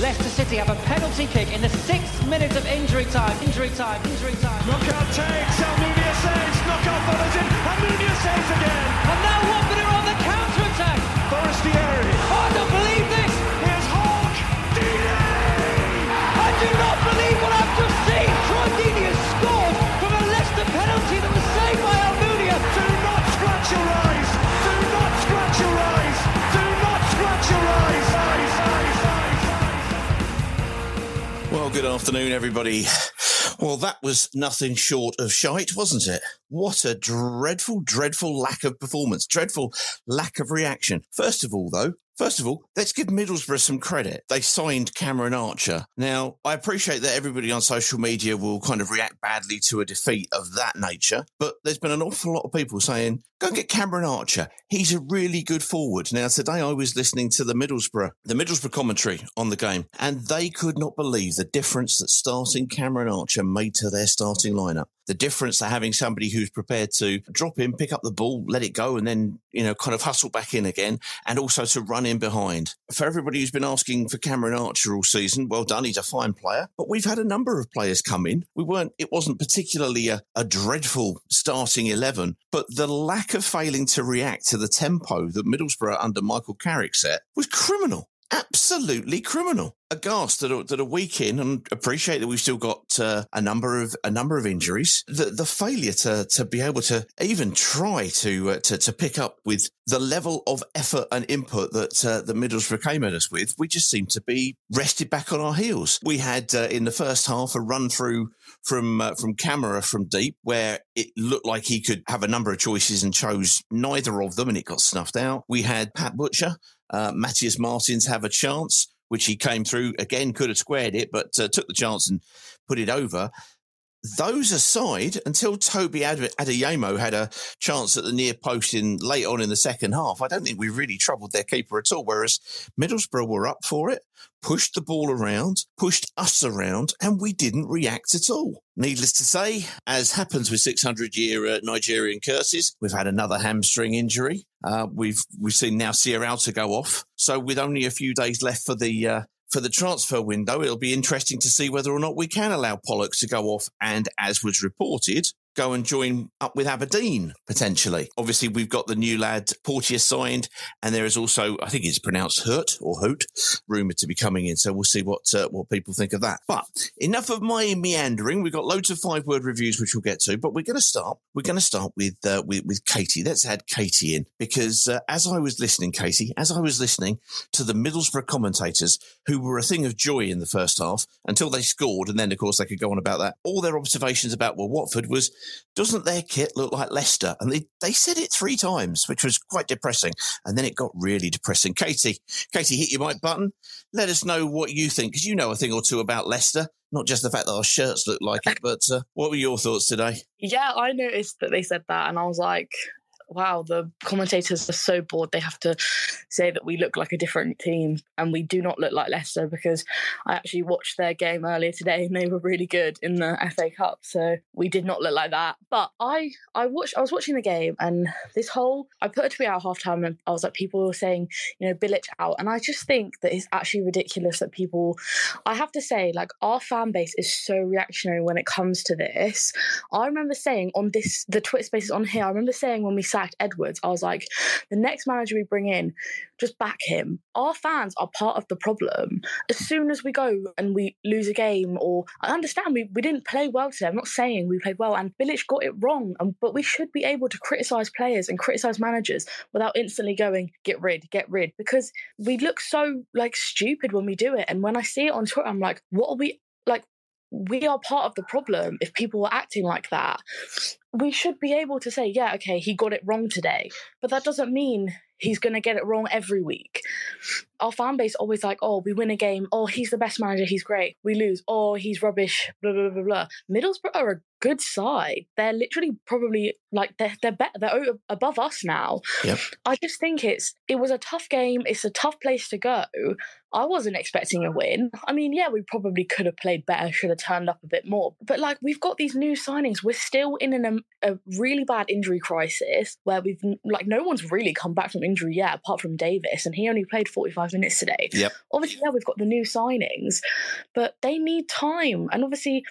Leicester City have a penalty kick in the sixth minute of injury time. Injury time. Injury time. Knockaert takes. Almunia saves. Knockaert follows in. Almunia saves again. And now Watford good afternoon, everybody. Well, that was nothing short of shite, wasn't it? What a dreadful, dreadful lack of performance, dreadful lack of reaction. First of all, though, First of all, let's give Middlesbrough some credit. They signed Cameron Archer. Now, I appreciate that everybody on social media will kind of react badly to a defeat of that nature, but there's been an awful lot of people saying, go and get Cameron Archer. He's a really good forward. Now, today I was listening to the Middlesbrough, the Middlesbrough commentary on the game, and they could not believe the difference that starting Cameron Archer made to their starting lineup. The difference to having somebody who's prepared to drop in, pick up the ball, let it go, and then, you know, kind of hustle back in again, and also to run in behind. For everybody who's been asking for Cameron Archer all season, well done. He's a fine player, but we've had a number of players come in. We weren't, it wasn't particularly a, a dreadful starting 11, but the lack of failing to react to the tempo that Middlesbrough under Michael Carrick set was criminal. Absolutely criminal. Aghast that a, a week in, and appreciate that we've still got uh, a number of a number of injuries. The the failure to to be able to even try to uh, to to pick up with the level of effort and input that uh, the Middlesbrough came at us with, we just seem to be rested back on our heels. We had uh, in the first half a run through from uh, from camera from deep where it looked like he could have a number of choices and chose neither of them, and it got snuffed out. We had Pat Butcher uh, Matheus Martins have a chance, which he came through again, could have squared it, but uh, took the chance and put it over. Those aside, until Toby Ad- Adeyemo had a chance at the near post in late on in the second half, I don't think we really troubled their keeper at all. Whereas Middlesbrough were up for it, pushed the ball around, pushed us around, and we didn't react at all. Needless to say, as happens with 600 year uh, Nigerian curses, we've had another hamstring injury. Uh, we've we've seen now to go off. So with only a few days left for the uh, for the transfer window, it'll be interesting to see whether or not we can allow Pollock to go off and, as was reported, go and join up with Aberdeen potentially. Obviously, we've got the new lad Porteous signed, and there is also, I think it's pronounced Hurt or Hoot, rumored to be coming in. So we'll see what uh, what people think of that. But enough of my meandering. We've got loads of five word reviews which we'll get to, but we're going to start. We're going to start with, uh, with with Katie. Let's add Katie in because uh, as I was listening, Katie, as I was listening to the Middlesbrough commentators who were a thing of joy in the first half until they scored, and then of course they could go on about that. All their observations about well Watford was doesn't their kit look like Leicester? And they, they said it three times, which was quite depressing. And then it got really depressing. Katie, Katie, hit your mic button. Let us know what you think, because you know a thing or two about Leicester. Not just the fact that our shirts look like it, but uh, what were your thoughts today? Yeah, I noticed that they said that, and I was like, wow, the commentators are so bored. They have to say that we look like a different team and we do not look like Leicester because I actually watched their game earlier today and they were really good in the FA Cup. So we did not look like that. But I I watched I was watching the game and this whole I put a tweet out half time and I was like people were saying, you know, Bilic out. And I just think that it's actually ridiculous that people I have to say, like our fan base is so reactionary when it comes to this. I remember saying on this the Twitter spaces on here, I remember saying when we sacked Edwards, I was like, the next manager we bring in, just back him. Our fans are part of the problem. As soon as we go and we lose a game, or I understand we, we didn't play well today. I'm not saying we played well, and Bilic got it wrong. And, but we should be able to criticize players and criticize managers without instantly going, get rid, get rid, because we look so like stupid when we do it. And when I see it on Twitter, I'm like, what are we like? we are part of the problem if people are acting like that. We should be able to say, yeah, okay, he got it wrong today. But that doesn't mean he's going to get it wrong every week. Our fan base always like, oh, we win a game. Oh, he's the best manager. He's great. We lose. Oh, he's rubbish. Blah blah blah blah. Middlesbrough are a good side. They're literally probably like they're they're better. They're above us now. Yep. I just think it's it was a tough game. It's a tough place to go. I wasn't expecting a win. I mean, yeah, we probably could have played better, should have turned up a bit more. But like, we've got these new signings. We're still in an, a really bad injury crisis where we've like no one's really come back from injury yet, apart from Davis, and he only played 45 minutes today. Yep. Obviously, yeah, we've got the new signings, but they need time. And obviously,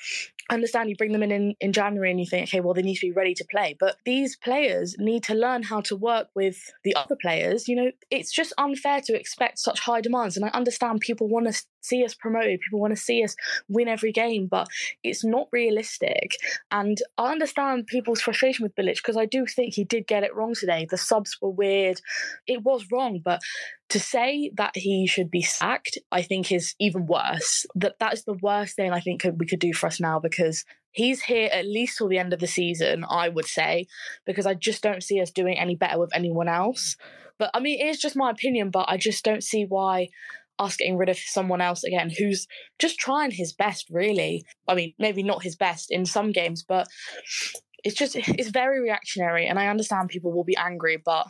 I understand you bring them in, in in January and you think, okay, well, they need to be ready to play. But these players need to learn how to work with the other players. You know, it's just unfair to expect such high demands. And I understand people want to see us promoted, people want to see us win every game, but it's not realistic. And I understand people's frustration with Bilic because I do think he did get it wrong today. The subs were weird. It was wrong, but to say that he should be sacked, I think is even worse. That that's the worst thing I think we could do for us now because he's here at least till the end of the season, I would say, because I just don't see us doing any better with anyone else. But I mean, it's just my opinion, but I just don't see why us getting rid of someone else again who's just trying his best, really. I mean, maybe not his best in some games, but it's just, it's very reactionary. And I understand people will be angry, but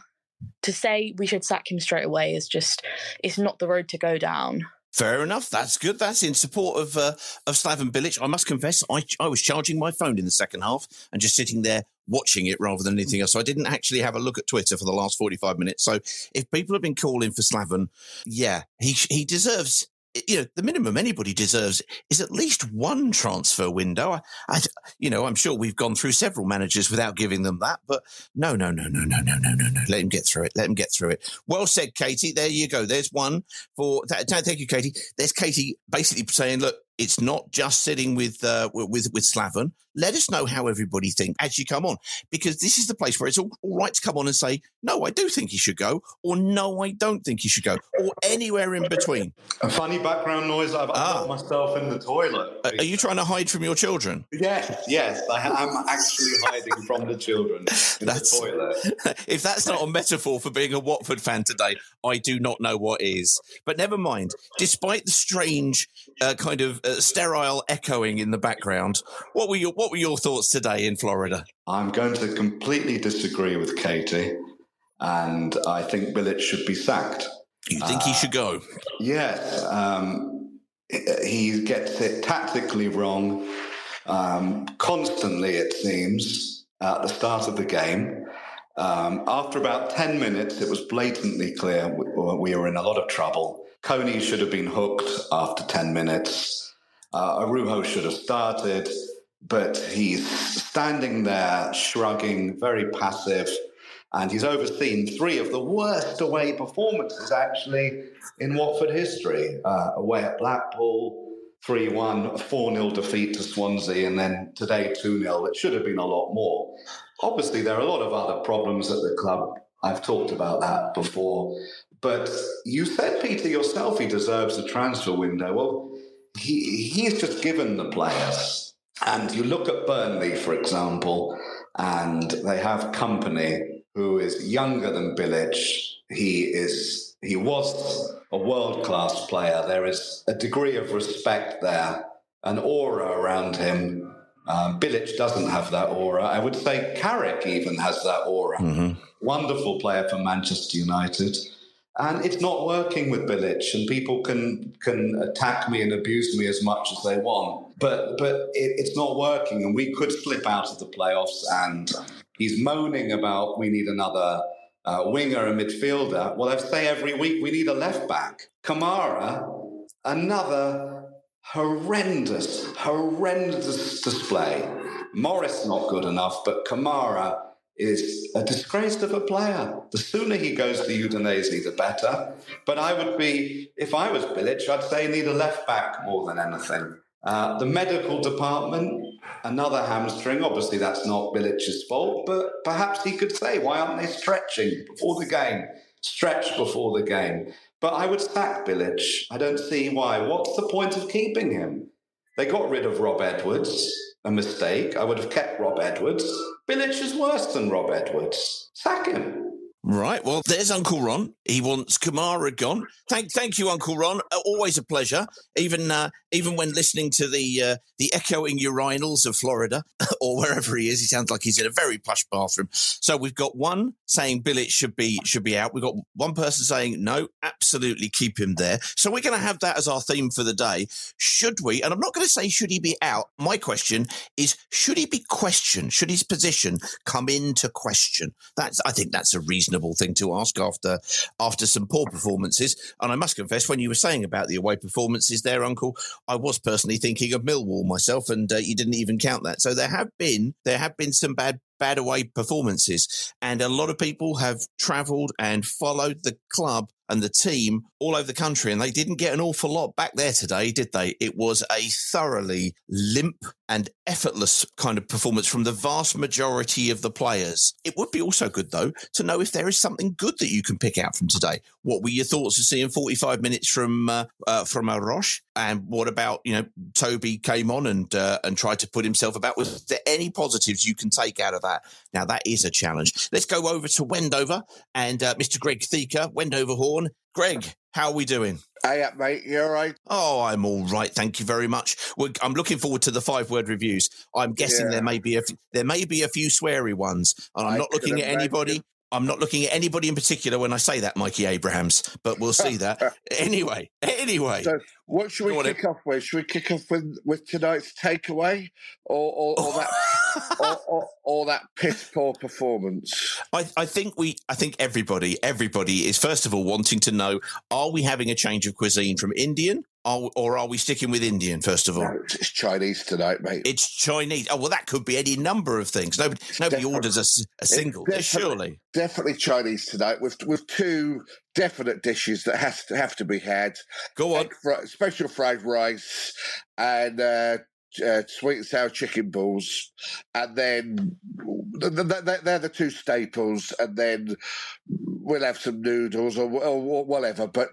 to say we should sack him straight away is just, it's not the road to go down. Fair enough. That's good. That's in support of uh, of Slaven Bilic. I must confess, I I was charging my phone in the second half and just sitting there watching it rather than anything else. So I didn't actually have a look at Twitter for the last forty five minutes. So if people have been calling for Slaven, yeah, he he deserves you know, the minimum anybody deserves is at least one transfer window. I, I, you know, I'm sure we've gone through several managers without giving them that, but no, no, no, no, no, no, no, no, no. Let him get through it. Let him get through it. Well said, Katie. There you go. There's one for. That thank you, Katie. There's Katie basically saying, look, it's not just sitting with uh, with with Slaven. Let us know how everybody thinks as you come on, because this is the place where it's all, all right to come on and say, no, I do think he should go, or no, I don't think he should go, or anywhere in between. A funny background noise. I've ah. got myself in the toilet. Are you trying to hide from your children? Yes, yes, I am actually hiding from the children in that's, the toilet. If that's not a metaphor for being a Watford fan today, I do not know what is. But never mind. Despite the strange uh, kind of uh, sterile echoing in the background. What were your What were your thoughts today in Florida? I'm going to completely disagree with Katie, and I think Bilic should be sacked. You think uh, he should go? Yes. Um, he gets it tactically wrong um, constantly, it seems, at the start of the game. Um, after about 10 minutes, it was blatantly clear we, we were in a lot of trouble. Kone should have been hooked after 10 minutes. Uh, Araujo should have started, but he's standing there shrugging, very passive, and he's overseen three of the worst away performances actually in Watford history. Uh, away at Blackpool, 3 1, 4 0 defeat to Swansea, and then today 2 0. It should have been a lot more. Obviously, there are a lot of other problems at the club. I've talked about that before. But you said, Peter, yourself, he deserves a transfer window. Well, he, he's just given the players. And you look at Burnley, for example, and they have Kompany who is younger than Bilic. He is he was a world class player. There is a degree of respect there, an aura around him Um, Bilic doesn't have that aura. I would say Carrick even has that aura. Mm-hmm. Wonderful player for Manchester United. And it's not working with Bilic, and people can can attack me and abuse me as much as they want. But but it, it's not working, and we could slip out of the playoffs. And he's moaning about we need another uh, winger and midfielder. Well, I say every week we need a left back. Kamara, another horrendous, horrendous display. Morris not good enough, but Kamara is a disgrace of a player. The sooner he goes to Udinese, the better. But I would be, if I was Bilic, I'd say need a left back more than anything. Uh, the medical department, another hamstring. Obviously, that's not Bilic's fault, but perhaps he could say, why aren't they stretching before the game? Stretch before the game. But I would sack Bilic. I don't see why. What's the point of keeping him? They got rid of Rob Edwards, a mistake. I would have kept Rob Edwards. Bilic is worse than Rob Edwards. Sack him. Right. Well, there's Uncle Ron. He wants Kamara gone. Thank, thank you, Uncle Ron. Uh, always a pleasure. Even, uh, even when listening to the uh, the echoing urinals of Florida or wherever he is, he sounds like he's in a very plush bathroom. So we've got one saying Bilic should be should be out. We've got one person saying no, absolutely keep him there. So we're going to have that as our theme for the day. Should we? And I'm not going to say should he be out. My question is should he be questioned? Should his position come into question? That's I think that's a reasonable thing to ask after after some poor performances. And I must confess, when you were saying about the away performances there, Uncle, I was personally thinking of Millwall myself, and uh, you didn't even count that. So there have been there have been some bad bad away performances, and a lot of people have travelled and followed the club and the team all over the country, and they didn't get an awful lot back there today, did they? It was a thoroughly limp and effortless kind of performance from the vast majority of the players. It would be also good, though, to know if there is something good that you can pick out from today. What were your thoughts of seeing 45 minutes from uh, uh, from Roche? And what about you know Toby came on and uh, and tried to put himself about? Was there any positives you can take out of that? Now that is a challenge. Let's go over to Wendover and uh, Mr. Greg Thieker, Wendover Horn. Greg, how are we doing? Hey, up, mate. You all right? Oh, I'm all right. Thank you very much. We're, I'm looking forward to the five word reviews. I'm guessing Yeah. there may be a f- there may be a few sweary ones, and I'm I not looking at anybody. I'm not looking at anybody in particular when I say that, Mikey Abrahams, but we'll see that. anyway, anyway. So, what should we kick off with? Should we kick off with, with tonight's takeaway, or or, or oh, that or, or, or that piss poor performance? I, I think we, I think everybody, everybody is first of all wanting to know: Are we having a change of cuisine from Indian, or, or are we sticking with Indian? First of all, No, it's Chinese tonight, mate. it's Chinese. Oh well, that could be any number of things. Nobody, nobody definitely- orders a single, definitely- surely. Definitely Chinese tonight, with with two definite dishes that has to have to be had: Go on. Fri- special fried rice and. Uh, uh, sweet and sour chicken balls, and then th- th- th- they're the two staples, and then we'll have some noodles or, or whatever. But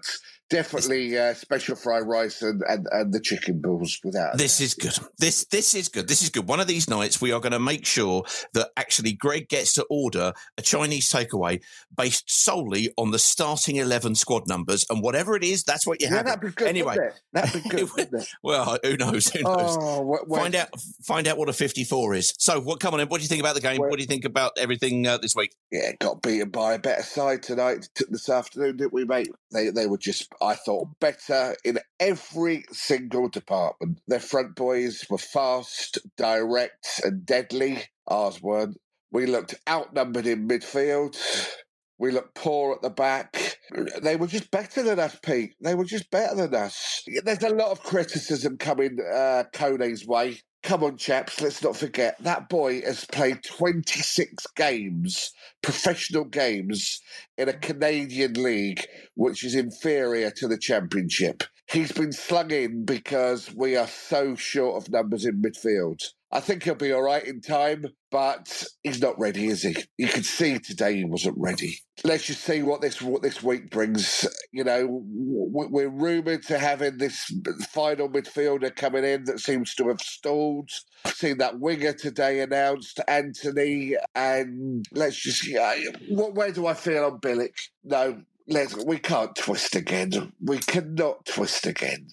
definitely uh, special fried rice and, and, and the chicken balls without. This is good. This this is good. This is good. One of these nights we are going to make sure that actually Greg gets to order a Chinese takeaway based solely on the starting eleven squad numbers, and whatever it is, that's what you Yeah, have. be good. Anyway, that'd be good. well, who knows? Who knows? Oh, Find out. Find out what a fifty-four is. So, what? Come on, in. What do you think about the game? Well- what do you think about everything uh, this week? Yeah, got beaten by a better side tonight t- this afternoon, didn't we, mate? They they were just, I thought, better in every single department. Their front boys were fast, direct, and deadly. Ours weren't. We looked outnumbered in midfield. We looked poor at the back. They were just better than us, Pete. They were just better than us. There's a lot of criticism coming uh, Kone's way. Come on, chaps, let's not forget that boy has played 26 games, professional games, in a Canadian league which is inferior to the Championship. He's been slung in because we are so short of numbers in midfield. I think he'll be all right in time, but he's not ready, is he? You could see today he wasn't ready. Let's just see what this what this week brings. You know, we're rumoured to having this final midfielder coming in that seems to have stalled. I've seen that winger today announced, Anthony, and let's just. Wh- where do I feel on Bilic? No, let's we can't twist again. We cannot twist again.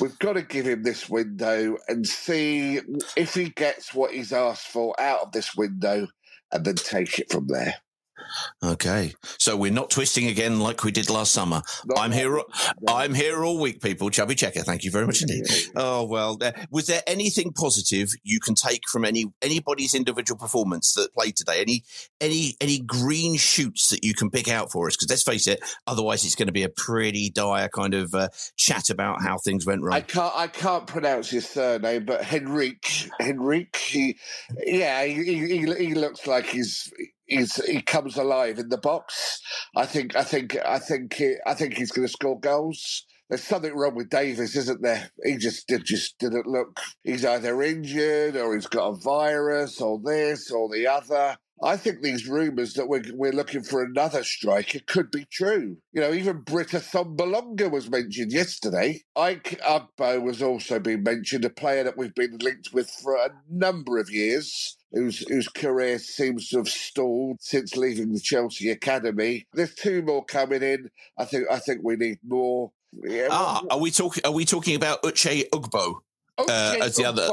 We've got to give him this window and see if he gets what he's asked for out of this window, and then take it from there. Okay, so we're not twisting again like we did last summer. I'm here. I'm here all week, people. Chubby Checker, thank you very much indeed. Oh well, there, was there anything positive you can take from any anybody's individual performance that played today? Any any any green shoots that you can pick out for us? Because let's face it, otherwise it's going to be a pretty dire kind of uh, chat about how things went wrong. I can't. I can't pronounce his surname, but Henrique. Henrique. He, yeah, he, he, he looks like he's he's he comes alive in the box. I think. I think. I think. He, I think he's going to score goals. There's something wrong with Davis, isn't there? He just did, just didn't look. He's either injured or he's got a virus or this or the other. I think these rumours that we're, we're looking for another striker could be true. You know, even Britt Assombalonga was mentioned yesterday. Ike Ugbo was also being mentioned, a player that we've been linked with for a number of years. Whose, whose career seems to have stalled since leaving the Chelsea academy. There's two more coming in. I think. I think we need more. Yeah, ah, are we talking? Are we talking about Uche Ugbo? Uh, as the other,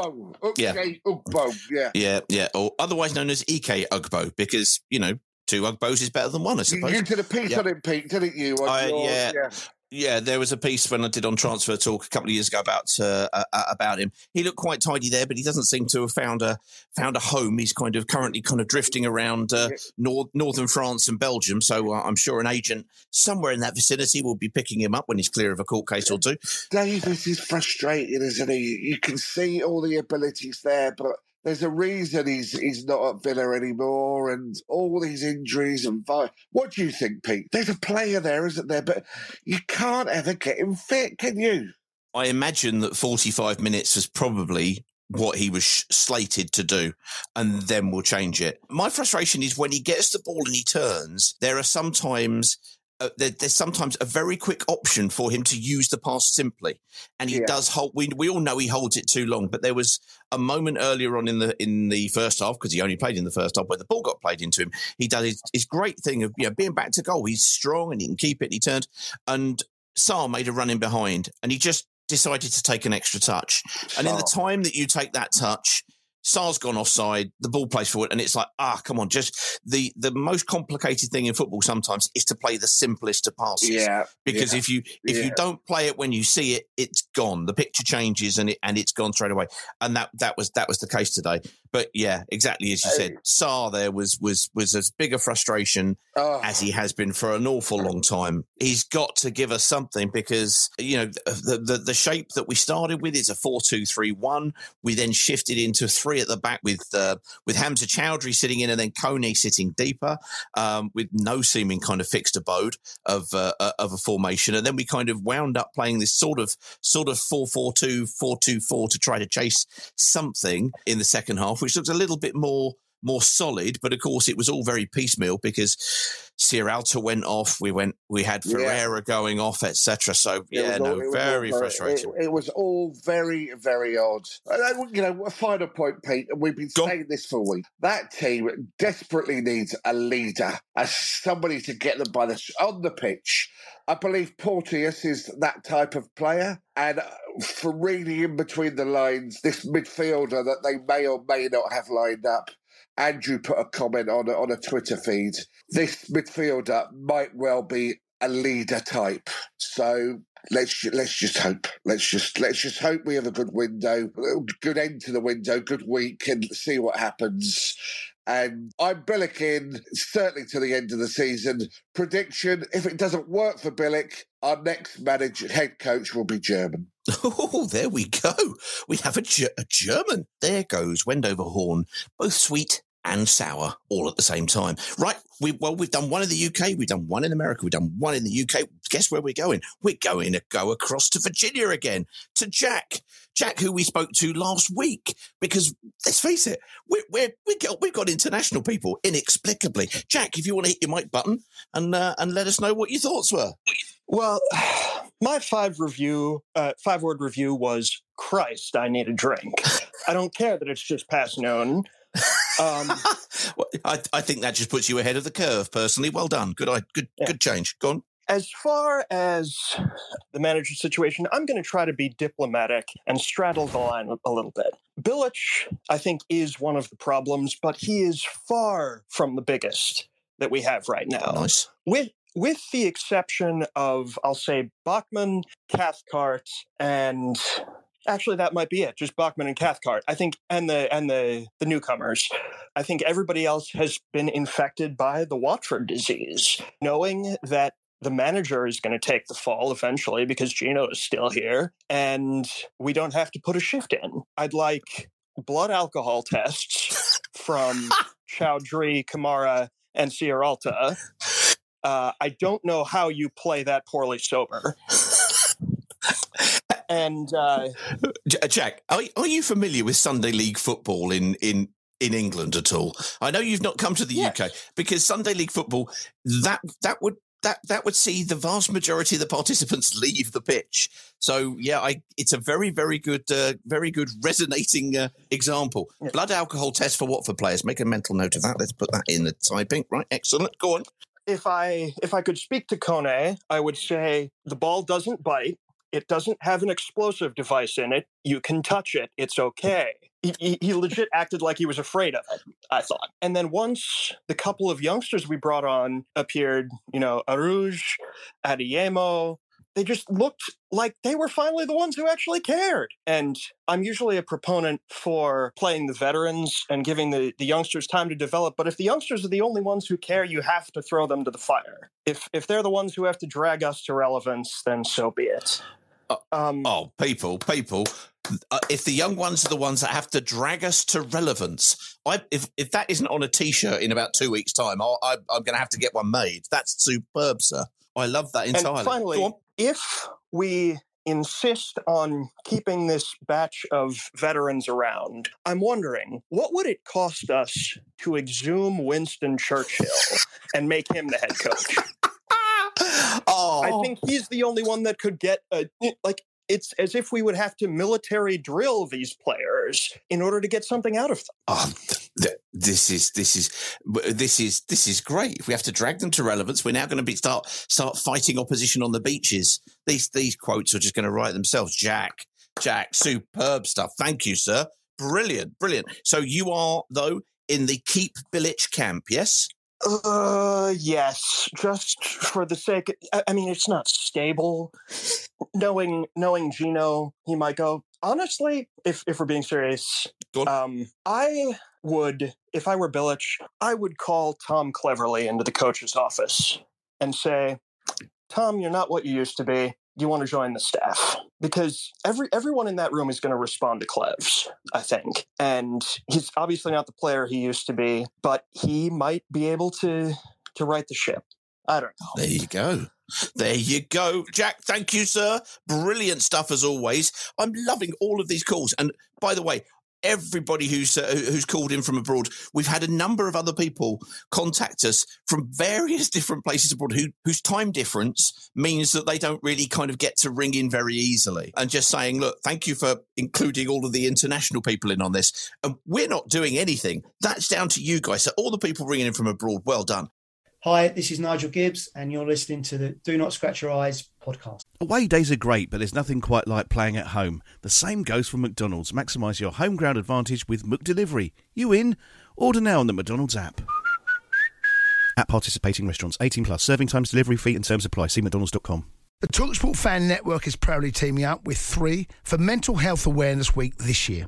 yeah, Ugbo, yeah, yeah, yeah, or otherwise known as Ike Ugbo, because you know two Ugbos is better than one, I suppose. You did a piece Yeah. on it, Pete, didn't you? I- your- yeah. Yeah, there was a piece when I did on Transfer Talk a couple of years ago about uh, uh, about him. He looked quite tidy there, but he doesn't seem to have found a found a home. He's kind of currently kind of drifting around uh, north, northern France and Belgium. So uh, I'm sure an agent somewhere in that vicinity will be picking him up when he's clear of a court case or two. Davis is frustrating, isn't he? You can see all the abilities there, but there's a reason he's he's not at Villa anymore, and all these injuries and what do you think, Pete? There's a player there, isn't there? But you can't ever get him fit, can you? I imagine that 45 minutes is probably what he was slated to do, and then we'll change it. My frustration is when he gets the ball and he turns, there are sometimes. Uh, there, there's sometimes a very quick option for him to use the pass simply, and he Yeah. does hold. We we all know he holds it too long, but there was a moment earlier on in the in the first half because he only played in the first half where the ball got played into him. He does his, his great thing of you know being back to goal. He's strong and he can keep it. And he turned, and Sarr made a run in behind, and he just decided to take an extra touch. And in the time that you take that touch, Sarr's gone offside, the ball plays forward, and it's like, ah, come on, just the the most complicated thing in football sometimes is to play the simplest of passes. Yeah, Because yeah, if you if you don't play it when you see it, it's gone. The picture changes and it and it's gone straight away. And that that was that was the case today. But yeah, exactly as you said, Sarr there was was was as big a frustration Oh. as he has been for an awful long time. He's got to give us something because you know the the, the shape that we started with is a four two three one. We then shifted into three at the back with uh, with Hamza Choudhury sitting in and then Kone sitting deeper um, with no seeming kind of fixed abode of uh, uh, of a formation, and then we kind of wound up playing this sort of sort of four four two four two four to try to chase something in the second half, which looked a little bit more more solid. But of course, it was all very piecemeal because Sierralta went off. We went. We had Yeah. Going off, etc. So yeah, all- no, it all very frustrating. It, it was all very, very odd. You know, a final point, Pete, and we've been saying this for a week. That team desperately needs a leader, as somebody to get them by the on the pitch. I believe Porteous is that type of player, and uh, for reading in between the lines, this midfielder that they may or may not have lined up. Andrew put a comment on on a Twitter feed. This midfielder might well be a leader type. So let's let's just hope. Let's just let's just hope we have a good window, good end to the window, good week, and see what happens. And I'm Bilic certainly to the end of the season. Prediction: If it doesn't work for Bilic, our next manager head coach will be German. Oh, there we go. We have a, a German. There goes Wendover Horn, both sweet and sour all at the same time. Right. We well, we've done one in the UK, we've done one in America, we've done one in the UK. Guess where we're going? We're going to go across to Virginia again to Jack, Jack, who we spoke to last week. Because let's face it, we're, we're, we got we've got international people inexplicably. Jack, if you want to hit your mic button and uh, and let us know what your thoughts were. Well, my five review, uh, five word review was Christ, I need a drink. I don't care that it's just past noon. Um, Well, I, I think that just puts you ahead of the curve, personally. Well done. Good, I- good, good change. Go on. as far as the manager situation, I'm going to try to be diplomatic and straddle the line a- a little bit. Bilic, I think, is one of the problems, but he is far from the biggest that we have right now. Nice. With with the exception of, I'll say, Bachmann, Cathcart, and actually that might be it. Just Bachmann and Cathcart. I think, and the and the the newcomers. I think everybody else has been infected by the Watford disease, knowing that the manager is going to take the fall eventually because Gino is still here, and we don't have to put a shift in. I'd like blood alcohol tests from Choudhury, Kamara, and Sierralta. Uh, I don't know how you play that poorly sober. and uh, Jack, are, are you familiar with Sunday League football in in in England at all? I know you've not come to the UK because Sunday League football that that would that that would see the vast majority of the participants leave the pitch. So yeah, I it's a very very good uh, very good resonating uh, example. Blood alcohol test for Watford players. Make a mental note of that. Let's put that in the typing. Right, excellent. Go on. if I if I could speak to Kone, I would say the ball doesn't bite. It doesn't have an explosive device in it. You can touch it. It's okay. He, he, legit acted like he was afraid of it, I thought. And then once the couple of youngsters we brought on appeared, you know, Aruj, Adeyemo, they just looked like they were finally the ones who actually cared. And I'm usually a proponent for playing the veterans and giving the, the youngsters time to develop. But if the youngsters are the only ones who care, you have to throw them to the fire. If if they're the ones who have to drag us to relevance, then so be it. Um, oh, people, people. Uh, if the young ones are the ones that have to drag us to relevance, I, if if that isn't on a t-shirt in about two weeks' time, I'll, I, I'm going to have to get one made. That's superb, sir. I love that entirely. And finally, if we insist on keeping this batch of veterans around, I'm wondering what would it cost us to exhume Winston Churchill and make him the head coach? Oh, I think he's the only one that could get a like. It's as if we would have to military drill these players in order to get something out of them. Oh, th- th- this is this is this is this is great. If we have to drag them to relevance, we're now going to be start start fighting opposition on the beaches. These these quotes are just going to write themselves. Jack, Jack, superb stuff. Thank you, sir. Brilliant, brilliant. So you are though in the keep Bilic camp, yes? Uh, yes. Just for the sake. I, I mean, it's not stable. Knowing knowing Gino, he might go. Honestly, if if we're being serious, um, I would if I were Bilic, I would call Tom Cleverley into the coach's office and say, "Tom, you're not what you used to be. You want to join the staff?" Because every everyone in that room is going to respond to Clevs, I think, and he's obviously not the player he used to be, but he might be able to to right the ship. I don't know. There you go. There you go, Jack. Thank you, sir. Brilliant stuff as always. I'm loving all of these calls. And by the way, everybody who's uh, who's called in from abroad, we've had a number of other people contact us from various different places abroad who whose time difference means that they don't really kind of get to ring in very easily. And just saying, look, thank you for including all of the international people in on this. And we're not doing anything. That's down to you guys. So all the people ringing in from abroad, well done. Hi, this is Nigel Gibbs, and you're listening to the Do Not Scratch Your Eyes podcast. Away days are great, but there's nothing quite like playing at home. The same goes for McDonald's. Maximise your home ground advantage with McDelivery. You in? Order now on the McDonald's app. At participating restaurants, 18 plus, serving times, delivery fee, and terms apply. See McDonald's.com. The Talksport Fan Network is proudly teaming up with three for Mental Health Awareness Week this year.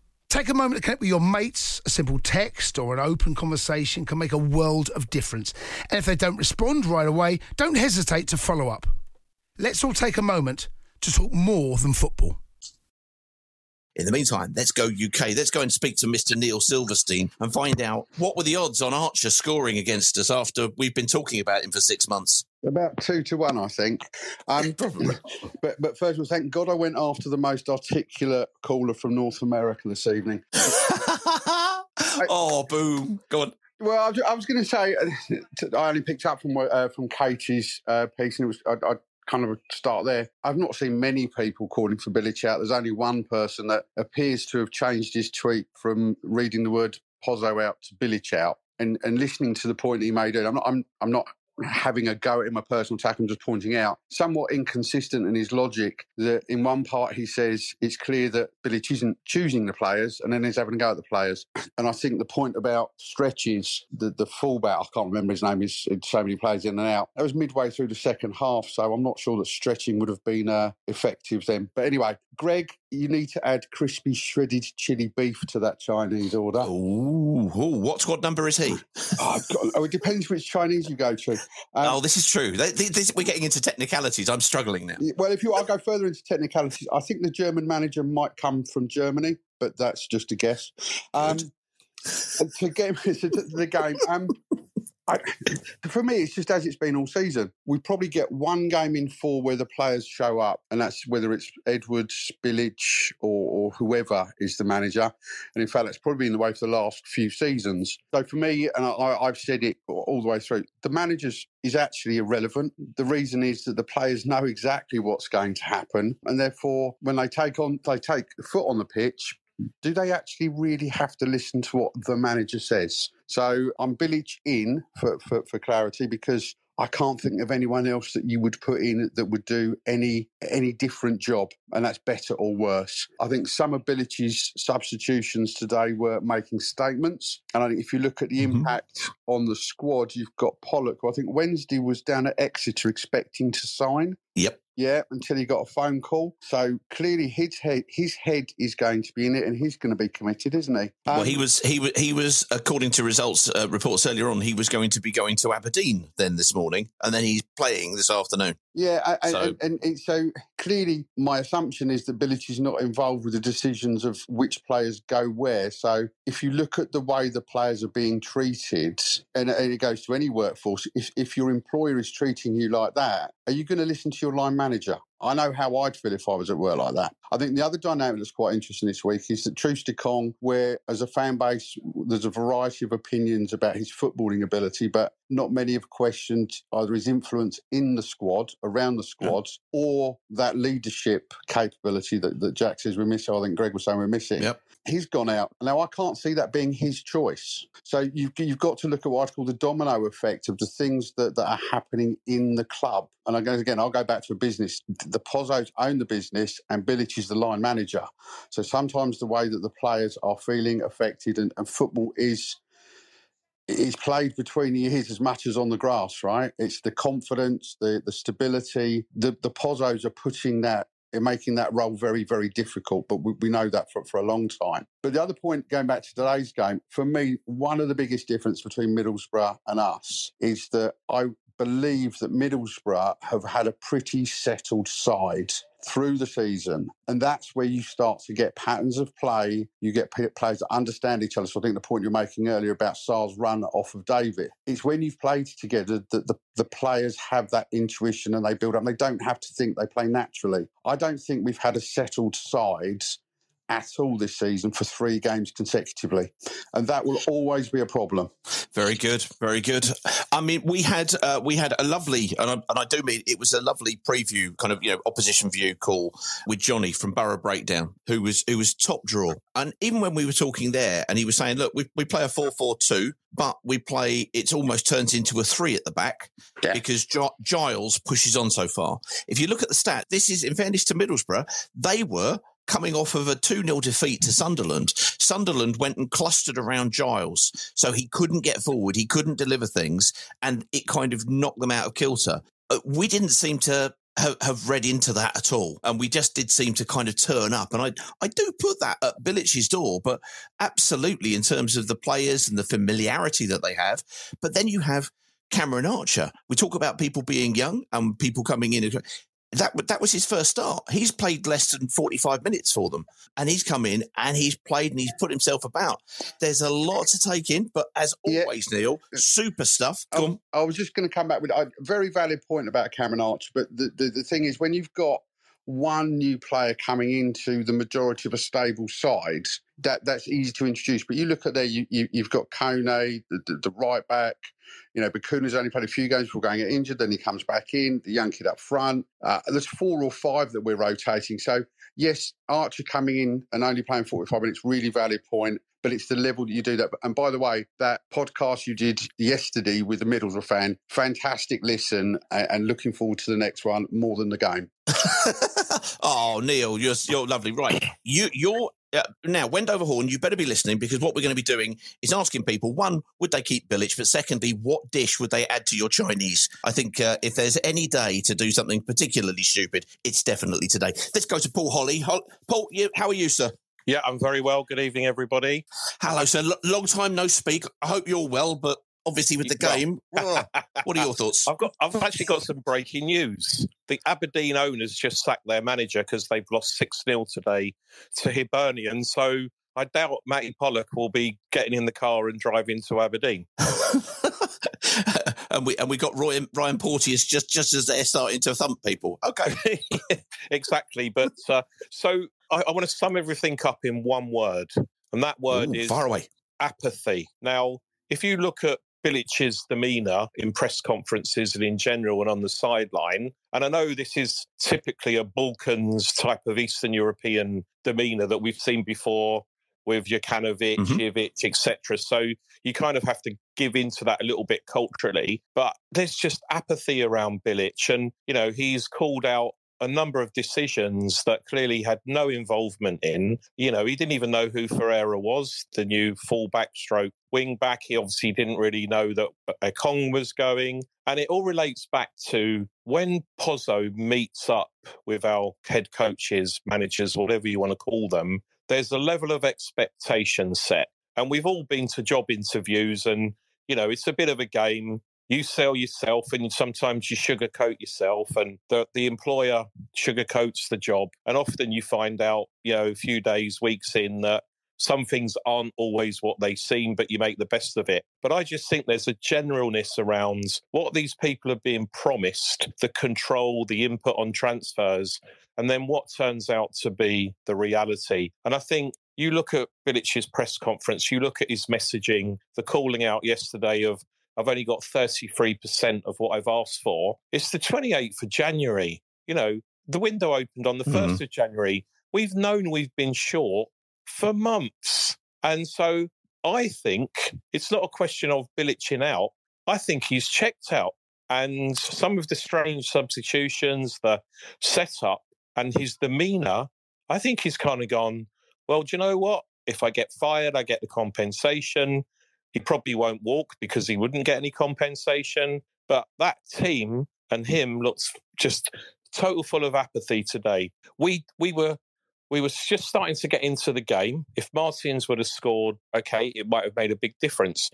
Take a moment to connect with your mates. A simple text or an open conversation can make a world of difference. And if they don't respond right away, don't hesitate to follow up. Let's all take a moment to talk more than football. In the meantime, let's go UK. Let's go and speak to Mr. Neil Silverstein and find out what were the odds on Archer scoring against us after we've been talking about him for six months. About two to one, I think. Um, But but first of all, thank God I went after the most articulate caller from North America this evening. oh, boom! Go on. Well, I was, I was going to say uh, I only picked up from uh, from Katie's uh, piece, and it was I, I kind of start there. I've not seen many people calling for Bilic out. There's only one person that appears to have changed his tweet from reading the word Pozzo out to Billy Chow And, and listening to the point he made, I'm not, I'm, I'm not having a go at him, a personal attack. I'm just pointing out somewhat inconsistent in his logic that in one part he says it's clear that Bilic isn't choosing the players and then he's having a go at the players. And I think the point about stretches, the, the fullback, I can't remember his name, is so many players in and out. That was midway through the second half, so I'm not sure that stretching would have been uh, effective then. But anyway, Greg, you need to add crispy shredded chili beef to that Chinese order. Ooh, ooh what what number is he? Oh, oh, it depends which Chinese you go to. Um, oh, this is true. They, they, this, we're getting into technicalities. I'm struggling now. Well, if you, I'll go further into technicalities. I think the German manager might come from Germany, but that's just a guess. Um, to get to the game, um, I, for me, it's just as it's been all season. We probably get one game in four where the players show up, and that's whether it's Edwards, Bilic, or, or whoever is the manager. And in fact, that's probably been the way for the last few seasons. So for me, and I, I've said it all the way through, the managers is actually irrelevant. The reason is that the players know exactly what's going to happen, and therefore, when they take on, they take foot on the pitch, do they actually really have to listen to what the manager says? So I'm Bilic in for, for, for clarity because I can't think of anyone else that you would put in that would do any any different job, and that's better or worse. I think some abilities substitutions today were making statements, and I think if you look at the mm-hmm. impact on the squad, you've got Pollock, who I think Wednesday was down at Exeter expecting to sign. Yep. Yeah, until he got a phone call. So clearly, his head, his head is going to be in it, and he's going to be committed, isn't he? Um, well, he was. He was. He was. According to results uh, reports earlier on, he was going to be going to Aberdeen then this morning, and then he's playing this afternoon. Yeah, and, So- and, and, and so clearly, my assumption is that Bilic is not involved with the decisions of which players go where. So if you look at the way the players are being treated, and, and it goes to any workforce, if, if your employer is treating you like that, are you going to listen to your line manager? I know how I'd feel if I was at work like that. I think the other dynamic that's quite interesting this week is that Troost-Ekong, where as a fan base, there's a variety of opinions about his footballing ability, but not many have questioned either his influence in the squad, around the squad, or that leadership capability that, that Jack says we're missing. I think Greg was saying we're missing. Yep. He's gone out. Now, I can't see that being his choice. So you've, you've got to look at what I call the domino effect of the things that, that are happening in the club. And again, I'll go back to a business. The Pozzos own the business and Bilic is the line manager. So sometimes the way that the players are feeling affected and, and football is is played between the ears as much as on the grass, right? It's the confidence, the the stability. The the Pozzos are putting that in making that role very, very difficult, but we, we know that for, for a long time. But the other point, going back to today's game, for me, one of the biggest difference between Middlesbrough and us is that I believe that Middlesbrough have had a pretty settled side through the season. And that's where you start to get patterns of play. You get players that understand each other. So I think the point you're making earlier about Sarr's run off of David, it's when you've played together that the, the players have that intuition and they build up. They don't have to think, they play naturally. I don't think we've had a settled side at all this season for three games consecutively. And that will always be a problem. Very good, very good. I mean, we had uh, we had a lovely, and I, and I do mean it was a lovely preview, kind of you know opposition view call with Johnny from Borough Breakdown, who was who was top draw. And even when we were talking there, and he was saying, "Look, we we play a four four two, but we play it's almost turns into a three at the back because Gi- Giles pushes on so far. If you look at the stat, this is in fairness to Middlesbrough, they were coming off of a 2 0 defeat to Sunderland. Sunderland went and clustered around Giles, so he couldn't get forward, he couldn't deliver things, and it kind of knocked them out of kilter. Uh, we didn't seem to have, read into that at all, and we just did seem to kind of turn up. And I, I do put that at Bilic's door, but absolutely in terms of the players and the familiarity that they have. But then you have Cameron Archer. We talk about people being young and people coming in. That that was his first start. He's played less than 45 minutes for them, and he's come in and he's played and he's put himself about. There's a lot to take in, but as always, Neil, super stuff. Um, I was just going to come back with a very valid point about Cameron Archer, but the, the, the thing is, when you've got one new player coming into the majority of a stable side, that that's easy to introduce. But you look at there, you, you you've got Kone, the, the, the right back. You know, Bakuna's only played a few games before going injured. Then he comes back in. The young kid up front. Uh, there's four or five that we're rotating. So yes, Archer coming in and only playing 45 minutes, really valid point. But it's the level that you do that. And by the way, that podcast you did yesterday with the Middlesbrough fan, fantastic listen, and, and looking forward to the next one more than the game. Oh, Neil, you're you're lovely. Right, you you're. Uh, now, Wendover Horn, you better be listening because what we're going to be doing is asking people: one, would they keep Bilic? But secondly, what dish would they add to your Chinese? I think uh, if there's any day to do something particularly stupid, it's definitely today. Let's go to Paul Holly. Hol- Paul, you, how are you, sir? Yeah, I'm very well. Good evening, everybody. Hello, sir. L- long time no speak. I hope you're well, but obviously with the game, what are your thoughts? I've got, I've actually got some breaking news. The Aberdeen owners just sacked their manager because they've lost six 0 today to Hibernian. So I doubt Matty Pollock will be getting in the car and driving to Aberdeen. and we and we got Roy, Ryan Porteous just just as they're starting to thump people. Okay, exactly. But uh, so I, I want to sum everything up in one word, and that word Ooh, is far away. apathy. Now, if you look at Bilic's demeanour in press conferences and in general and on the sideline, and I know this is typically a Balkans type of Eastern European demeanour that we've seen before with Jokanovic, Mhm. Ivic, etc. So you kind of have to give into that a little bit culturally. But there's just apathy around Bilic, and you know he's called out a number of decisions that clearly had no involvement in. You know, he didn't even know who Ferreira was, the new fullback stroke wing back. He obviously didn't really know that Ekong was going. And it all relates back to when Pozzo meets up with our head coaches, managers, whatever you want to call them, there's a level of expectation set. And we've all been to job interviews and, you know, it's a bit of a game you sell yourself and sometimes you sugarcoat yourself and the, the employer sugarcoats the job. And often you find out you know a few days weeks in that some things aren't always what they seem but you make the best of it. But i just think there's a generalness around what these people are being promised the control the input on transfers and then what turns out to be the reality. And i think you look at Bilic's press conference, you look at his messaging, the calling out yesterday of I've only got 33% of what I've asked for. It's the 28th of January. You know, the window opened on the 1st mm-hmm. of January. We've known we've been short for months. And so I think it's not a question of Bilicing out. I think he's checked out. And some of the strange substitutions, the setup, and his demeanour, I think he's kind of gone, well, do you know what? If I get fired, I get the compensation. He probably won't walk because he wouldn't get any compensation. But that team and him looks just total full of apathy today. We we were we were just starting to get into the game. If Martins would have scored, okay, it might have made a big difference.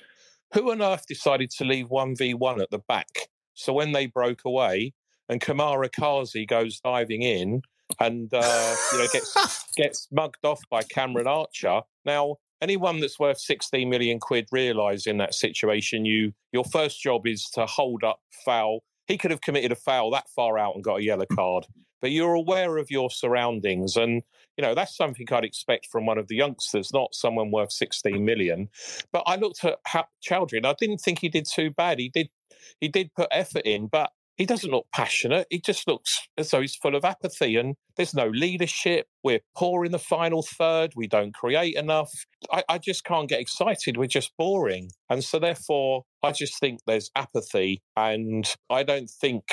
Who on earth decided to leave one v one at the back? So when they broke away, and Kamara Kazi goes diving in and uh, you know gets gets mugged off by Cameron Archer. Now, anyone that's worth 16 million quid realise in that situation, you your first job is to hold up foul. He could have committed a foul that far out and got a yellow card, but you're aware of your surroundings, and you know that's something I'd expect from one of the youngsters, not someone worth 16 million. But I looked at Choudhury, and I didn't think he did too bad. He did he did put effort in, but he doesn't look passionate. He just looks as though he's full of apathy and there's no leadership. We're poor in the final third. We don't create enough. I, I just can't get excited. We're just boring. And so, therefore, I just think there's apathy. And I don't think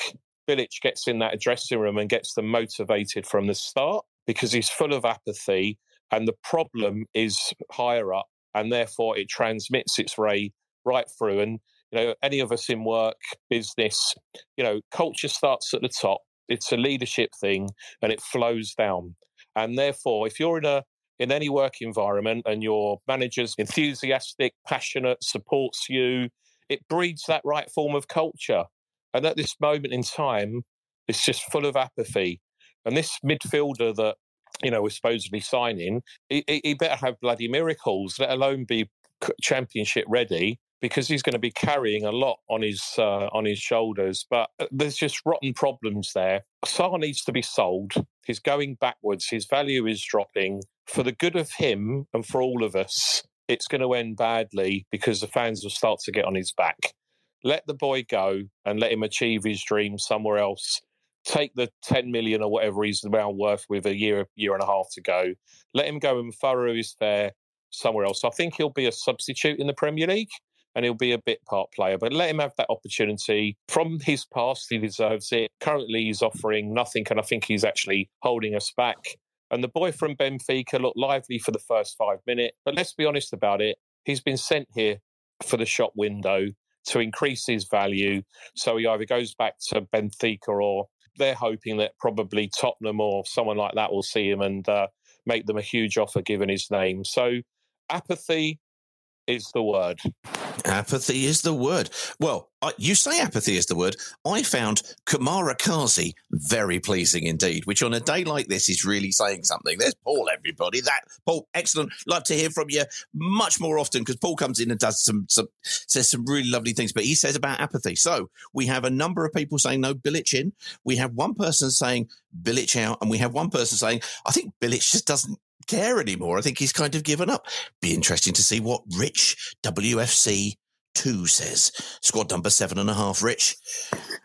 Bilic gets in that dressing room and gets them motivated from the start because he's full of apathy. And the hmm. problem is higher up. And therefore, it transmits its ray right through. And you know, any of us in work, business, you know, culture starts at the top. It's a leadership thing and it flows down. And therefore, if you're in a in any work environment and your manager's enthusiastic, passionate, supports you, it breeds that right form of culture. And at this moment in time, It's just full of apathy. And this midfielder that you know we're supposedly signing, he, he better have bloody miracles, let alone be championship ready because he's going to be carrying a lot on his uh, on his shoulders. But uh, there's just rotten problems there. Sarr needs to be sold. He's going backwards. His value is dropping. For the good of him and for all of us, it's going to end badly because the fans will start to get on his back. Let the boy go and let him achieve his dream somewhere else. Take the 10 million or whatever he's now worth with a year, year and a half to go. Let him go and furrow his fare somewhere else. I think he'll be a substitute in the Premier League and he'll be a bit part player. But let him have that opportunity. From his past, he deserves it. Currently, he's offering nothing, and I think he's actually holding us back. And the boy from Benfica looked lively for the first five minutes. But let's be honest about it. He's been sent here for the shop window to increase his value. So he either goes back to Benfica or they're hoping that probably Tottenham or someone like that will see him and uh, make them a huge offer given his name. So apathy is the word. Apathy is the word. Well, uh, you say apathy is the word. I found Kamara Kazi very pleasing indeed, which on a day like this is really saying something. There's Paul, everybody. That Paul, excellent. Love to hear from you much more often because Paul comes in and does some, some says some really lovely things. But he says about apathy. So we have a number of people saying no Bilic in. We have one person saying Bilic out, and we have one person saying I think Bilic just doesn't care anymore. I think he's kind of given up. Be interesting to see what Rich WFC two says. Squad number seven and a half. Rich,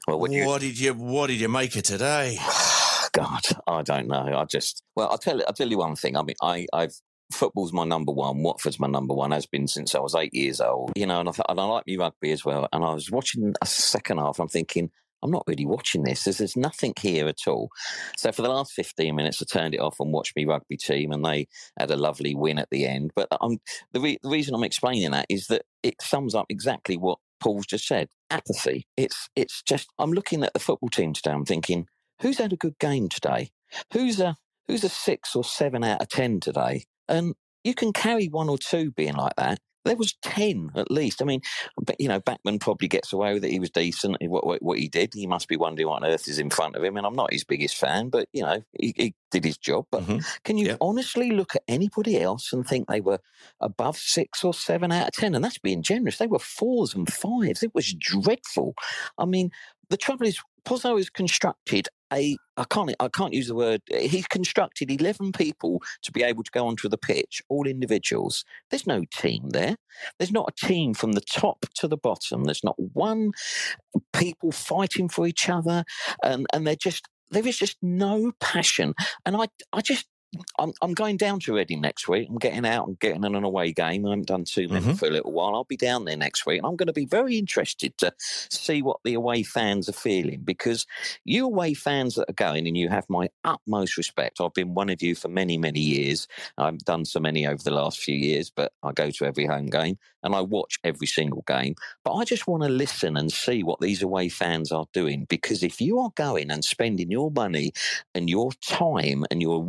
well, what, you... what did you what did you make it today? God, I don't know. I just well, I'll tell I'll tell you one thing. I mean, I I've football's my number one. Watford's my number one. Has been since I was eight years old. You know, and I, and I like me rugby as well. And I was watching a second half. I'm thinking, I'm not really watching this. There's, there's nothing here at all. So for the last 15 minutes, I turned it off and watched me rugby team, and they had a lovely win at the end. But I'm, the, re- the reason I'm explaining that is that it sums up exactly what Paul's just said. Apathy. It's it's just I'm looking at the football team today. I'm thinking, who's had a good game today? Who's a who's a six or seven out of ten today? And you can carry one or two being like that, there was 10 at least. I mean, you know, Bachmann probably gets away with it. He was decent. What, what, what, he did, he must be wondering what on earth is in front of him. And I'm not his biggest fan, but, you know, he, he did his job. But mm-hmm. can you honestly look at anybody else and think they were above six or seven out of 10? And that's being generous. They were fours and fives. It was dreadful. I mean, the trouble is, Pozzo is constructed a I can't I can't use the word. Eh, he constructed eleven people to be able to go onto the pitch, all individuals. There's no team there. There's not a team from the top to the bottom. There's not one people fighting for each other, and and they're just there is just no passion. And I I just I'm, I'm going down to Reading next week. I'm getting out and getting an away game. I haven't done too many mm-hmm. for a little while. I'll be down there next week, and I'm going to be very interested to see what the away fans are feeling because you away fans that are going, and you have my utmost respect. I've been one of you for many, many years. I've done so many over the last few years, but I go to every home game and I watch every single game. But I just want to listen and see what these away fans are doing because if you are going and spending your money and your time and your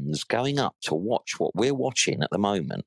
weekends going up to watch what we're watching at the moment,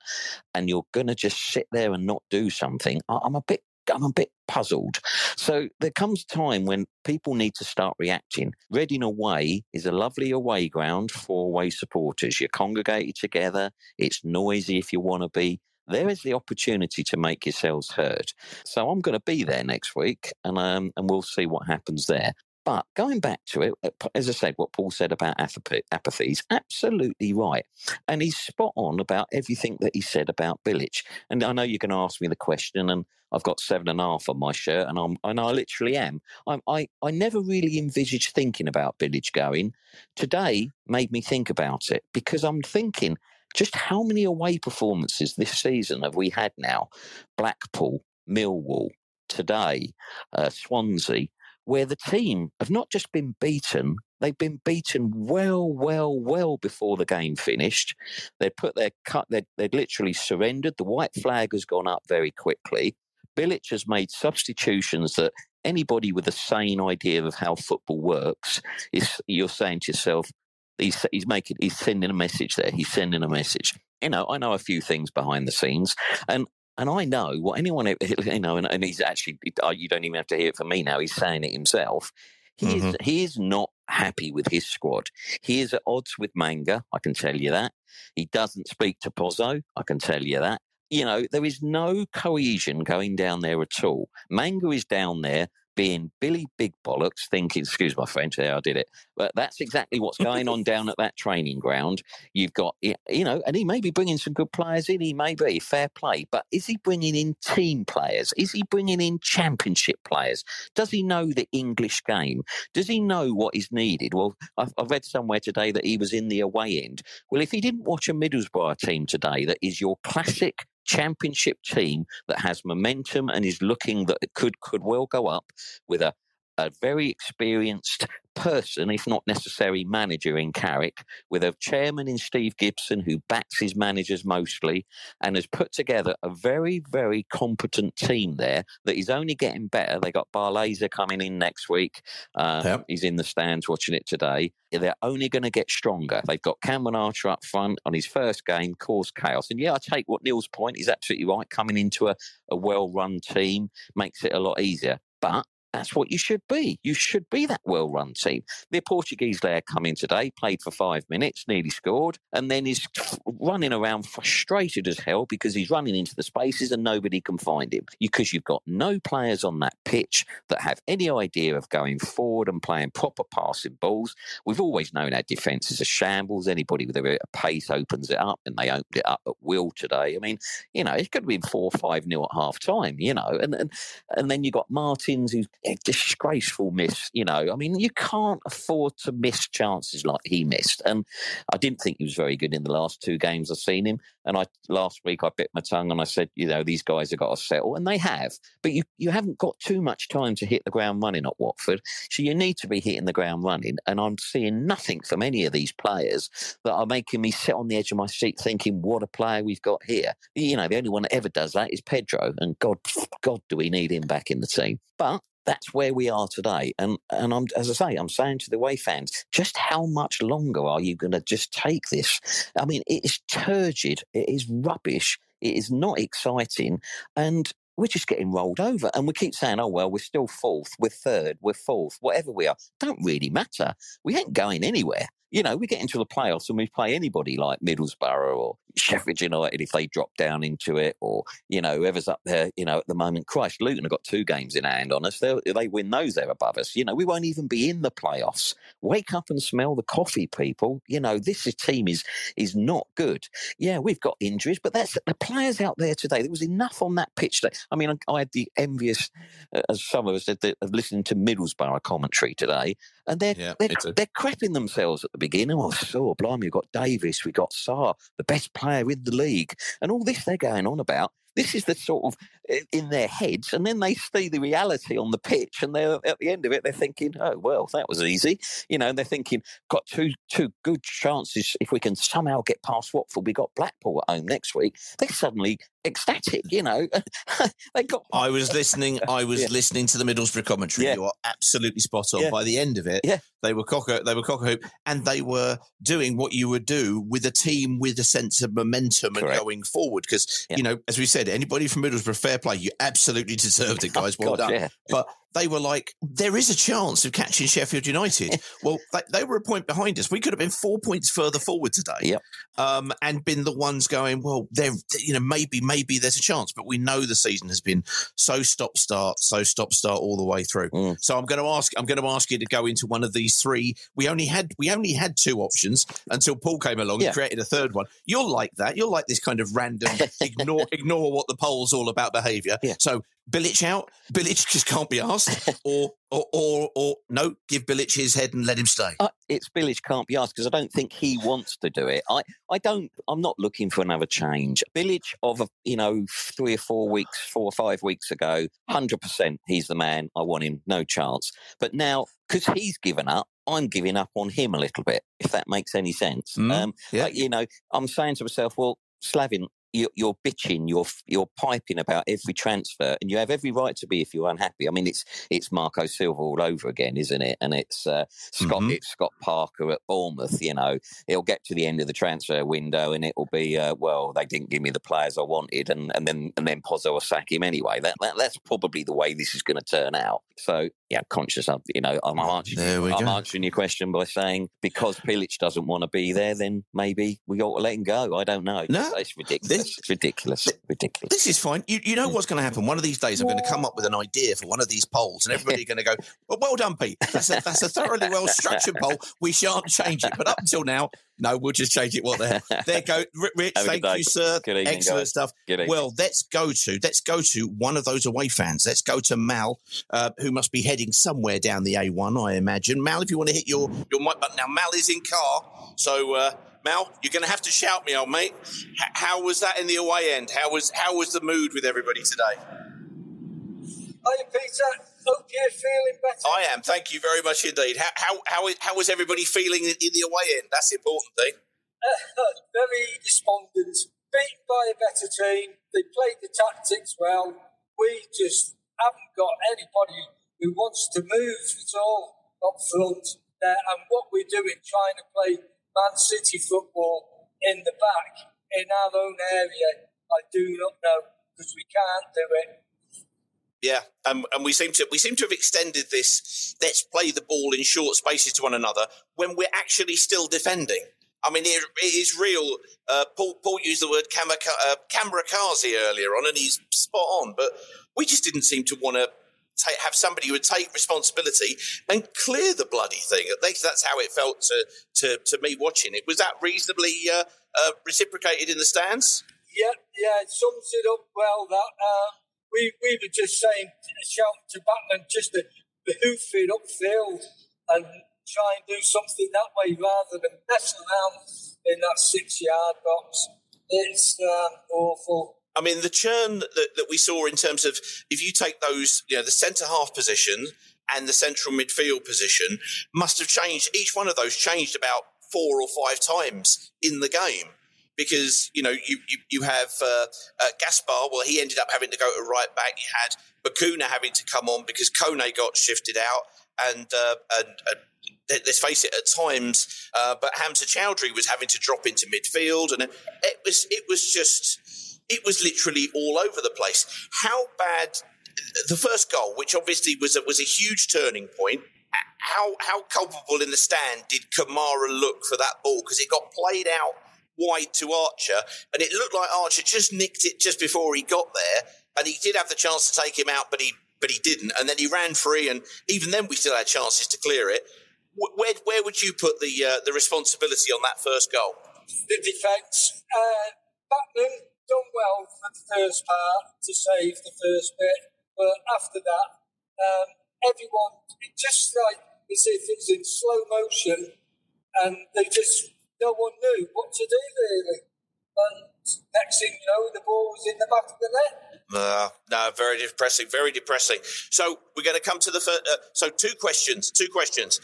and you're going to just sit there and not do something, I'm a bit I'm a bit puzzled. So there comes a time when people need to start reacting. Reading away is a lovely away ground for away supporters. You're congregated together. It's noisy if you want to be there is the opportunity to make yourselves heard. So I'm going to be there next week, and um, and we'll see what happens there. But going back to it, uh, as I said, what Paul said about apathy, is absolutely right. And he's spot on about everything that he said about Bilic. And I know you're going to ask me the question, and I've got seven and a half on my shirt, and I'm and I literally am. I'm, i I never really envisaged thinking about Bilic going. Today made me think about it because I'm thinking just how many away performances this season have we had now? Blackpool, Millwall, today, uh, Swansea, where the team have not just been beaten, they've been beaten well, well, well before the game finished. They'd put their cut, they'd, they'd literally surrendered. The white flag has gone up very quickly. Bilic has made substitutions that anybody with a sane idea of how football works is you're saying to yourself, he's he's making he's sending a message there. He's sending a message. You know, I know a few things behind the scenes, and and I know what anyone you know, and, and he's actually uh, you don't even have to hear it from me now. He's saying it himself. He is Mhm. he is not happy with his squad. He is at odds with Manga, I can tell you that. He doesn't speak to Pozzo, I can tell you that. You know, there is no cohesion going down there at all. Manga is down there being Billy Big Bollocks, thinking, excuse my French, there I did it. But that's exactly what's going on down at that training ground. You've got, you know, and he may be bringing some good players in, he may be, fair play. But is he bringing in team players? Is he bringing in championship players? Does he know the English game? Does he know what is needed? Well, I've, I've read somewhere today that he was in the away end. Well, if he didn't watch a Middlesbrough team today that is your classic championship team that has momentum and is looking that it could could well go up with a a very experienced person, if not necessary manager in Carrick, with a chairman in Steve Gibson who backs his managers mostly and has put together a very, very competent team there that is only getting better. They got Barlaser coming in next week. Um, He's in the stands watching it today. They're only going to get stronger. They've got Cameron Archer up front on his first game, caused chaos. And yeah, I take what Neil's point. He's absolutely right. Coming into a, a well run team makes it a lot easier. But that's what you should be. You should be that well run team. The Portuguese player come in today, played for five minutes, nearly scored, and then is running around frustrated as hell because he's running into the spaces and nobody can find him. Because you've got no players on that pitch that have any idea of going forward and playing proper passing balls. We've always known our defence is a shambles. Anybody with a bit of pace opens it up, and they opened it up at will today. I mean, you know, it could have been four five nil at half time, you know, and and, and then you got Martins who's a disgraceful miss, you know. I mean, you can't afford to miss chances like he missed. And I didn't think he was very good in the last two games I've seen him. And I last week I bit my tongue and I said, you know, these guys have got to settle, and they have. But you you haven't got too much time to hit the ground running at Watford, so you need to be hitting the ground running. And I'm seeing nothing from any of these players that are making me sit on the edge of my seat thinking, what a player we've got here. You know, the only one that ever does that is Pedro, and God, God, do we need him back in the team? But that's where we are today. And and I'm as I say, I'm saying to the Way fans, just how much longer are you going to just take this? I mean, it is turgid. It is rubbish. It is not exciting, and we're just getting rolled over. And we keep saying, oh well, we're still fourth, we're third, we're fourth, whatever we are. Don't really matter. We ain't going anywhere. You know, we get into the playoffs and we play anybody like Middlesbrough or Sheffield United if they drop down into it, or you know whoever's up there. You know, at the moment, Christ, Luton have got two games in hand on us. They they win those, they're above us. You know, we won't even be in the playoffs. Wake up and smell the coffee, people. You know, this team is is not good. Yeah, we've got injuries, but that's the players out there today. There was enough on that pitch. Today. I mean, I, I had the envious, uh, as some of us did, of listening to Middlesbrough commentary today, and they're Yeah, they're, they're crapping themselves at the beginning. Oh, so blimey, we've got Davis, we've got Sarr, the best player in the league, and all this they're going on about. This is the sort of in their heads, and then they see the reality on the pitch, and they're at the end of it, they're thinking, "Oh well, that was easy," you know. They're thinking, "Got two two good chances if we can somehow get past Watford. We got Blackpool at home next week." They're suddenly ecstatic, you know. they got. I was listening. I was Yeah. listening to the Middlesbrough commentary. Yeah. You are absolutely spot on. Yeah. By the end of it, Yeah. they were cock a, they were cock a hoop, and they were doing what you would do with a team with a sense of momentum and going forward. Because you know, as we said, anybody from Middlesbrough, fair play. You absolutely deserved it, oh, guys. Well God, done. But they were like, there is a chance of catching Sheffield United. well, they, they were a point behind us. We could have been four points further forward today, Yep. um, and been the ones going, well, there, you know, maybe, maybe there's a chance. But we know the season has been so stop start, so stop start all the way through. Mm. So I'm going to ask, I'm going to ask you to go into one of these three. We only had, we only had two options until Paul came along Yeah. and created a third one. You'll like that. You'll like this kind of random ignore, ignore what the poll's all about behaviour. Yeah. So Bilic out. Bilic just can't be asked, or or or or no, give Bilic his head and let him stay. Uh, it's Bilic can't be asked because I don't think he wants to do it. I, I don't. I'm not looking for another change. Bilic of a, you know three or four weeks, four or five weeks ago, hundred percent, he's the man. I want him, no chance. But now because he's given up, I'm giving up on him a little bit. If that makes any sense. Mm, um, yeah. like, you know, I'm saying to myself, well, Slaven, you're, you're bitching, you're you're piping about every transfer, and you have every right to be if you're unhappy. I mean, it's it's Marco Silva all over again, isn't it? And it's uh, Scott Mm-hmm. it's Scott Parker at Bournemouth. You know, it'll get to the end of the transfer window, and it will be uh, well, they didn't give me the players I wanted, and, and then and then Pozzo will sack him anyway. That, that that's probably the way this is going to turn out. So yeah, conscious of you know, I'm answering, I'm go. answering your question by saying because Bilic doesn't want to be there, then maybe we ought to let him go. I don't know. No, it's ridiculous. Ridiculous. ridiculous. This is fine. You, you know what's going to happen? One of these days, I'm going to come up with an idea for one of these polls, and everybody's going to go, well, well done, Pete. That's a, that's a thoroughly well structured poll. We shan't change it. But up until now, no, we'll just change it. What the hell? There go. Rich, Have a good thank day. you, sir. Evening, Excellent guys. stuff. Well, let's go to let's go to one of those away fans. Let's go to Mal, uh, who must be heading somewhere down the A1, I imagine. Mal, if you want to hit your your mic button now. Mal is in car, so uh, Mal, you're going to have to shout me, old mate. H- how was that in the away end? How was how was the mood with everybody today? Hi, Peter. Hope you're feeling better. I am. Thank you very much indeed. How how how, is, how was everybody feeling in, in the away end? That's the important thing. Very despondent. Beaten by a better team. They played the tactics well. We just haven't got anybody who wants to move at all up front there. And what we're doing, trying to play Man City football in the back in our own area, I do not know because we can't do it. Yeah, and we seem to we seem to have extended this. Let's play the ball in short spaces to one another when we're actually still defending. I mean, it, it is real. Uh, Paul Paul used the word kamika, uh, kamikaze earlier on, and he's spot on. But we just didn't seem to want to take, have somebody who would take responsibility and clear the bloody thing. At least that's how it felt to to, to me watching it. Was that reasonably uh, uh, reciprocated in the stands? Yeah, yeah, it sums it up well. That uh, we we were just saying, shouting to Bachmann just to hoof it upfield and try and do something that way rather than mess around in that six yard box. It's um, awful. I mean, the churn that, that we saw in terms of if you take those, you know, the centre half position and the central midfield position must have changed. Each one of those changed about four or five times in the game because you know you you, you have uh, uh, Gaspar. Well, he ended up having to go to right back. You had Bacuna having to come on because Kone got shifted out, and uh, and. and let- Let's face it. At times, uh, but Hamza Choudhury was having to drop into midfield, and it was it was just it was literally all over the place. How bad the first goal, which obviously was a, was a huge turning point. How how culpable in the stand did Kamara look for that ball because it got played out wide to Archer, and it looked like Archer just nicked it just before he got there, and he did have the chance to take him out, but he but he didn't, and then he ran free, and even then we still had chances to clear it. Where where would you put the uh, the responsibility on that first goal? The defence, uh, Bachmann done well for the first part to save the first bit, but after that, um, everyone it just like as if it was in slow motion, and they just no one knew what to do really. And next thing you know, the ball was in the back of the net. Uh, no, very depressing, very depressing. So we're going to come to the first. Uh, so two questions, two questions.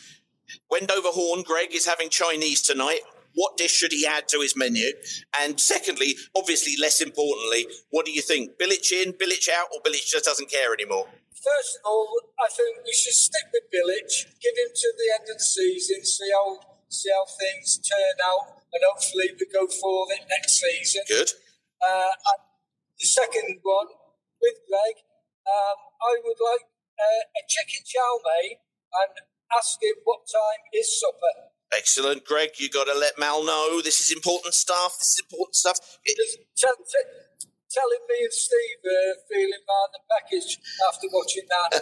Wendover Horn, Greg is having Chinese tonight. What dish should he add to his menu? And secondly, obviously less importantly, what do you think? Bilic in, Bilic out, or Bilic just doesn't care anymore? First of all, I think we should stick with Bilic, give him to the end of the season, see how see how things turn out, and hopefully we go for it next season. Good. Uh, and the second one with Greg, um, I would like uh, a chicken chow mein and ask him what time is supper. Excellent, Greg. You got to let Mal know this is important stuff. This is important stuff. It- Tell, t- telling me and Steve uh, feeling round the package after watching that.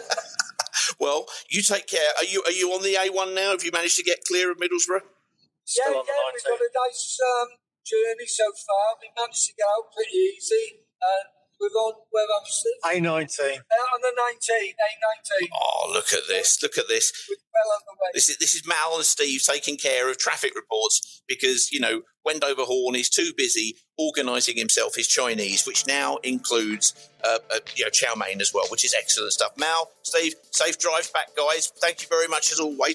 well, you take care. Are you are you on the A1 now? Have you managed to get clear of Middlesbrough? yeah, yeah, we've got a nice um, journey so far. We managed to get out pretty easy, and we're on where I'm Steve. A nineteen. Uh, on the 19, A19. Oh, look at this! Look at this! Well on the way. This is this is Mal and Steve taking care of traffic reports because you know Wendover Horn is too busy organising himself his Chinese, which now includes uh, uh, you know chow mein as well, which is excellent stuff. Mal, Steve, safe drive back, guys. Thank you very much as always.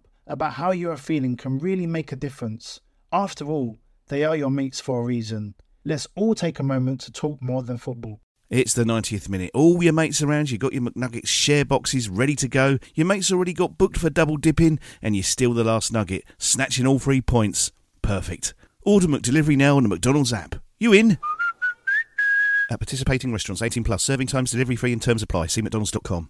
about how you are feeling can really make a difference. After all, they are your mates for a reason. Let's all take a moment to talk more than football. It's the 90th minute. All your mates around you got your McNuggets share boxes ready to go. Your mates already got booked for double dipping, and you steal the last nugget, snatching all three points. Perfect. Order McDelivery now on the McDonald's app. You in? At participating restaurants, 18 plus, serving times, delivery free, and terms apply. See McDonald's.com.